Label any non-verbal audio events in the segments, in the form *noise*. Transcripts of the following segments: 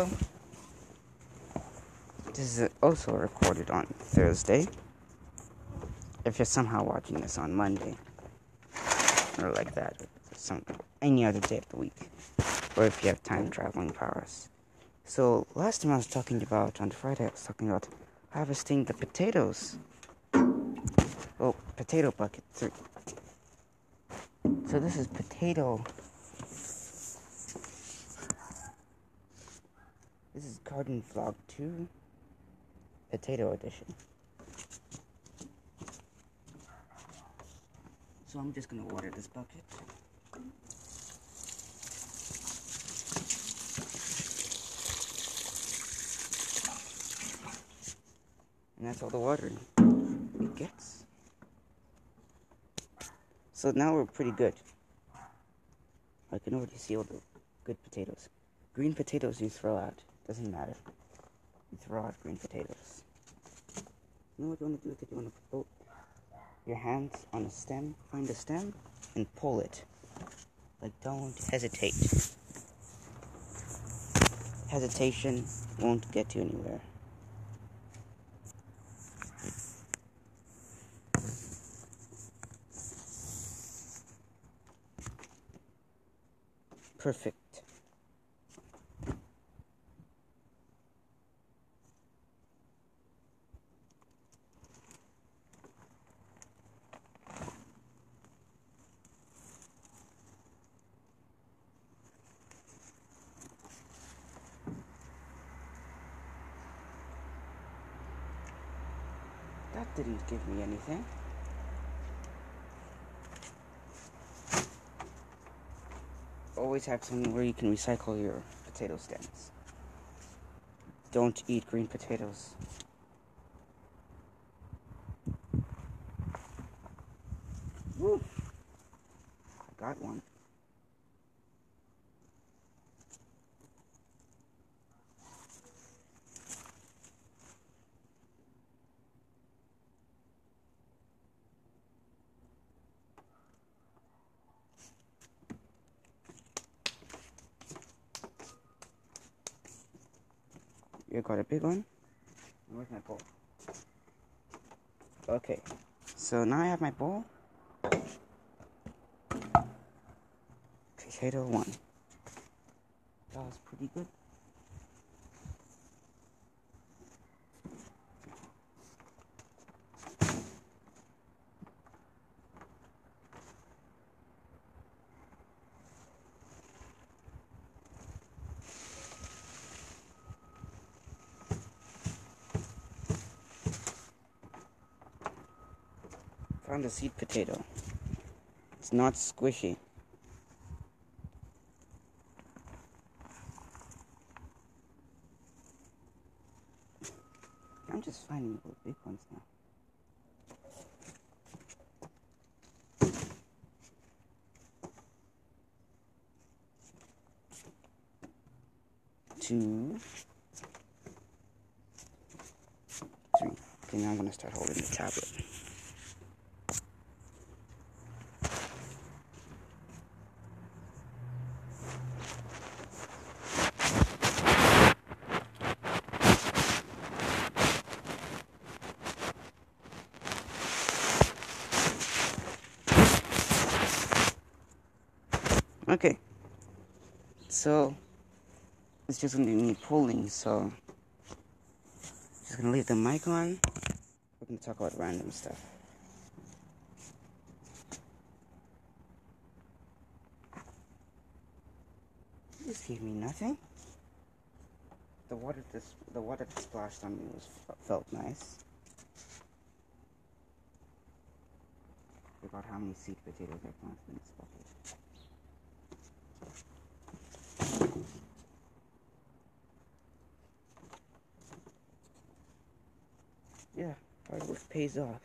hello. This is also recorded on Thursday. If you're somehow watching this on Monday, or like that, some any other day of the week, or if you have time traveling powers. So last time I was talking about on Friday, I was talking about harvesting the potatoes. Oh, potato bucket three. So this is potato. This is garden vlog two, potato edition. So I'm just gonna water this bucket. And that's all the water it gets. So now we're pretty good. I can already see all the good potatoes. Green potatoes you throw out. Doesn't matter. Throw out green potatoes. You know what you want to do? You want to put your hands on a stem, find a stem, and pull it. Like, don't hesitate. Hesitation won't get you anywhere. Perfect. That didn't give me anything. Always have somewhere where you can recycle your potato stems. Don't eat green potatoes. Woo. I got one. You got a big one? Where's my bowl? Okay, so now I have my bowl. Potato one. That was pretty good. Found a seed potato. It's not squishy. I'm just finding the big ones now. Two. Three. Okay, now I'm gonna start holding the tablet. Okay. So it's just gonna be me pulling, so just gonna leave the mic on. We're gonna talk about random stuff. This gave me nothing. The water just the water that splashed on me was felt nice. About how many seed potatoes I planted in this bucket. Pays off.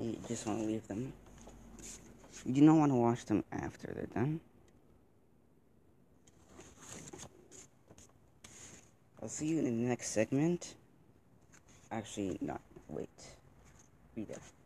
You just want to leave them. You do not want to wash them after they're done. I'll see you in the next segment. Actually, not. Wait. Be there.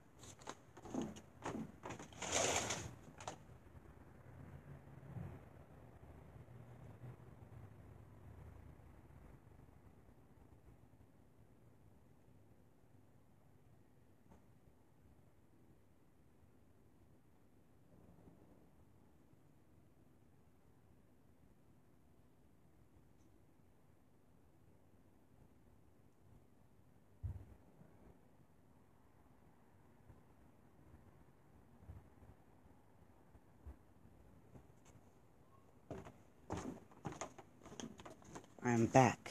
I'm back.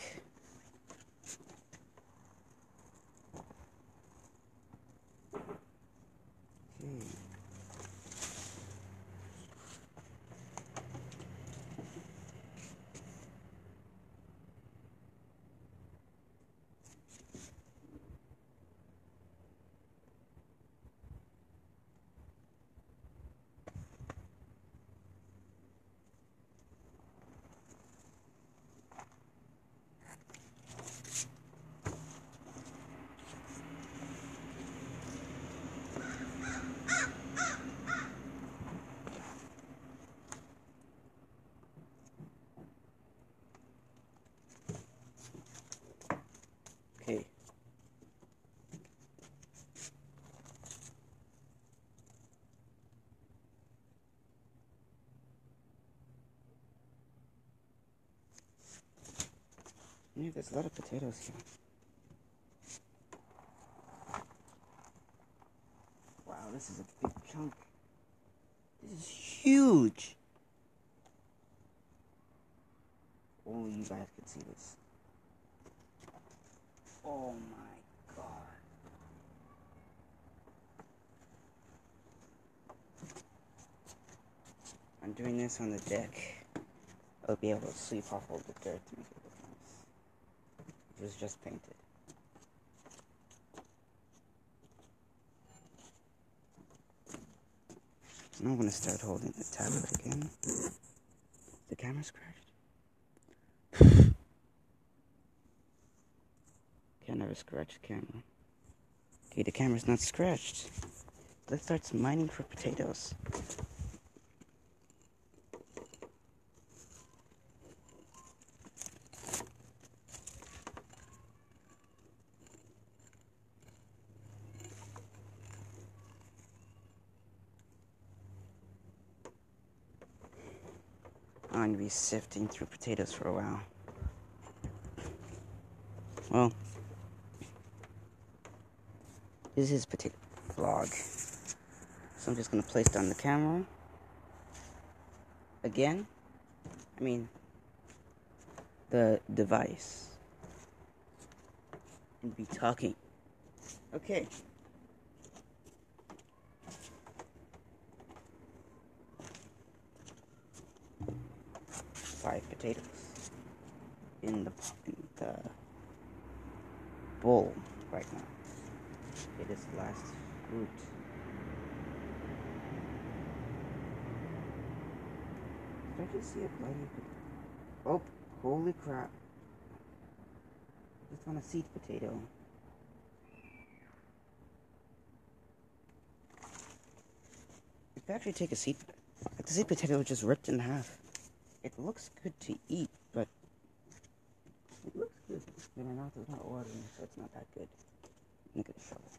Okay. Okay. Yeah, there's a lot of potatoes here. Wow, this is a big chunk. This is huge. Only you guys could see this. Oh my god. I'm doing this on the deck. I'll be able to sleep off all the dirt to make it was just painted. I'm gonna start holding the tablet again. The camera's crashed. *sighs* Can never scratch the camera. Okay, the camera's not scratched. Let's start mining for potatoes. Going to be sifting through potatoes for a while. Well, this is potato vlog. So I'm just gonna place down the camera. Again. I mean the device. And be talking. Okay. Potatoes in the in the bowl right now. It is the last. Did I just see a bloody? Oh, holy crap. Just on a seed potato. You actually take a seed, the seed potato just ripped in half. It looks good to eat, but it looks good. But my mouth is not watering, so it's not that good. At the shovel.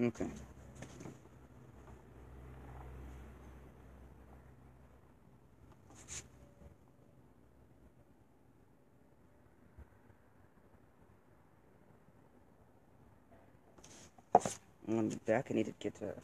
Okay. I'm gonna be back. I need to get to.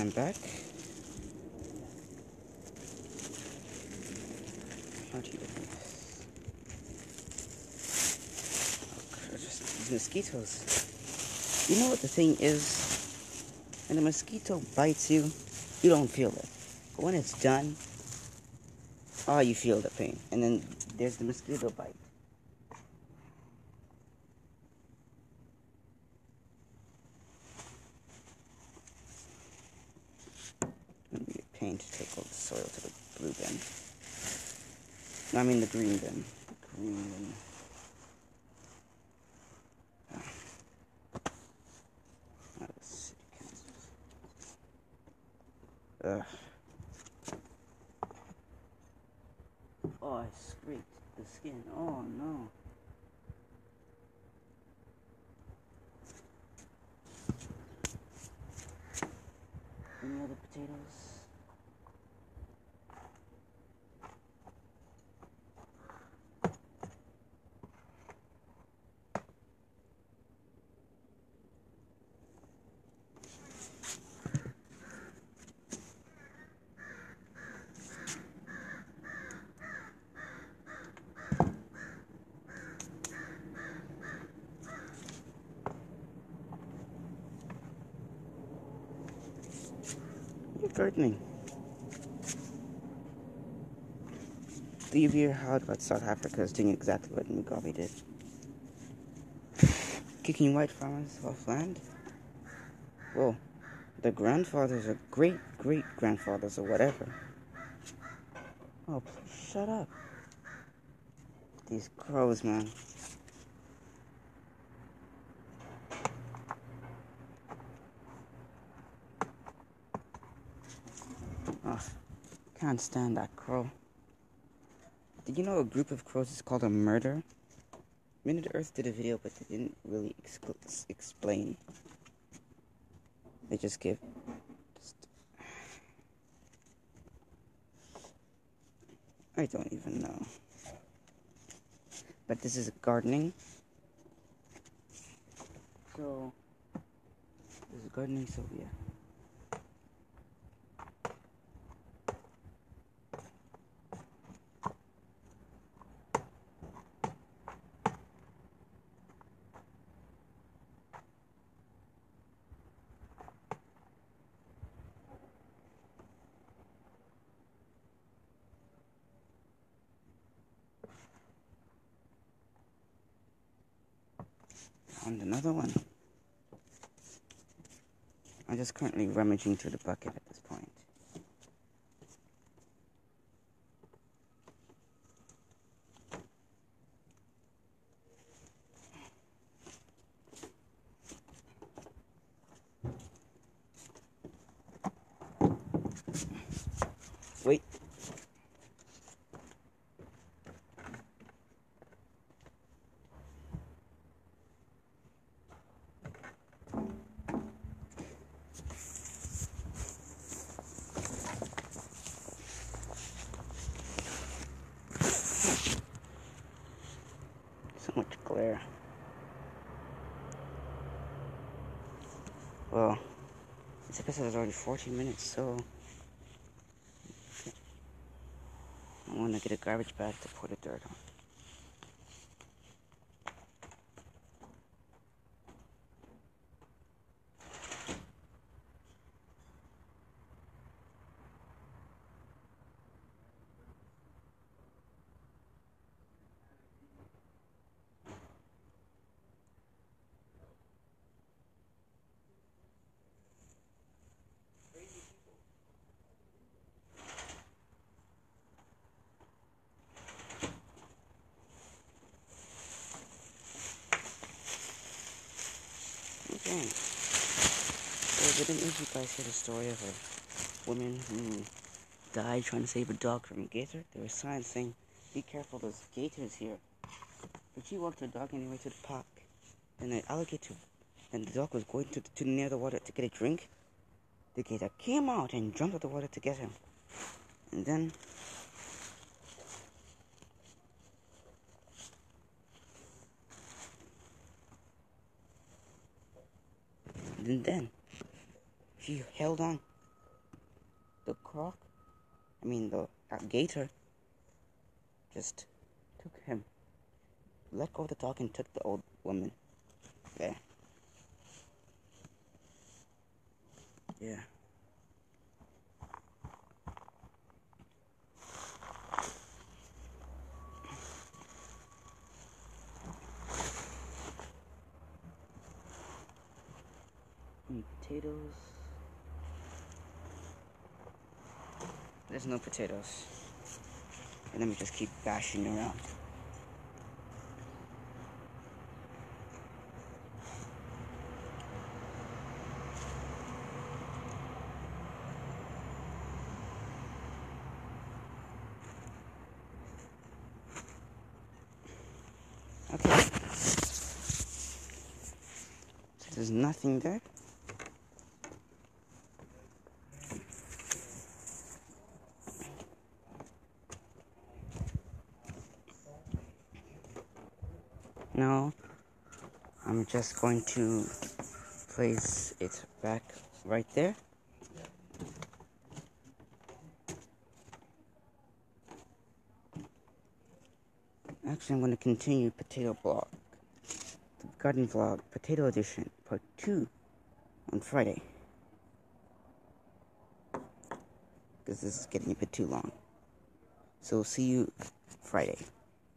I'm back. How do you open this? Oh, mosquitoes. You know what the thing is? When a mosquito bites you, you don't feel it. But when it's done, oh, you feel the pain. And then there's the mosquito bite. pain to take all the soil to the blue bin. I mean the green bin. green bin. Ugh. Oh, I scraped the skin. Oh no. Any other potatoes? Do you hear how about South Africa is doing exactly what Mugabe did? *sighs* Kicking white farmers off land? Well, the grandfathers or great great grandfathers or whatever. Oh, please shut up. These crows, man. Can't stand that crow. Did you know a group of crows is called a murder? Minute Earth did a video, but they didn't really ex- explain. They just give. Just... I don't even know. But this is gardening. So, this is gardening, so yeah. Another one. I'm just currently rummaging through the bucket at this point. Wait. Glare. Well, this episode is already 14 minutes, so I want to get a garbage bag to put the dirt on. So didn't you guys hear the story of a woman who died trying to save a dog from a gator. There were signs saying, be careful, there's gators here. But she walked her dog anyway to the park. And an alligator, and the dog was going to, to near the water to get a drink. The gator came out and jumped out the water to get him. And then And then she held on. The croc, I mean the gator, just took him. Let go of the dog and took the old woman. There. Yeah. Potatoes. There's no potatoes. And let me just keep bashing around. Okay. So there's nothing there. Now, I'm just going to place it back right there. Actually, I'm going to continue potato blog, the garden vlog, potato edition, part two, on Friday. Because this is getting a bit too long. So, we'll see you Friday.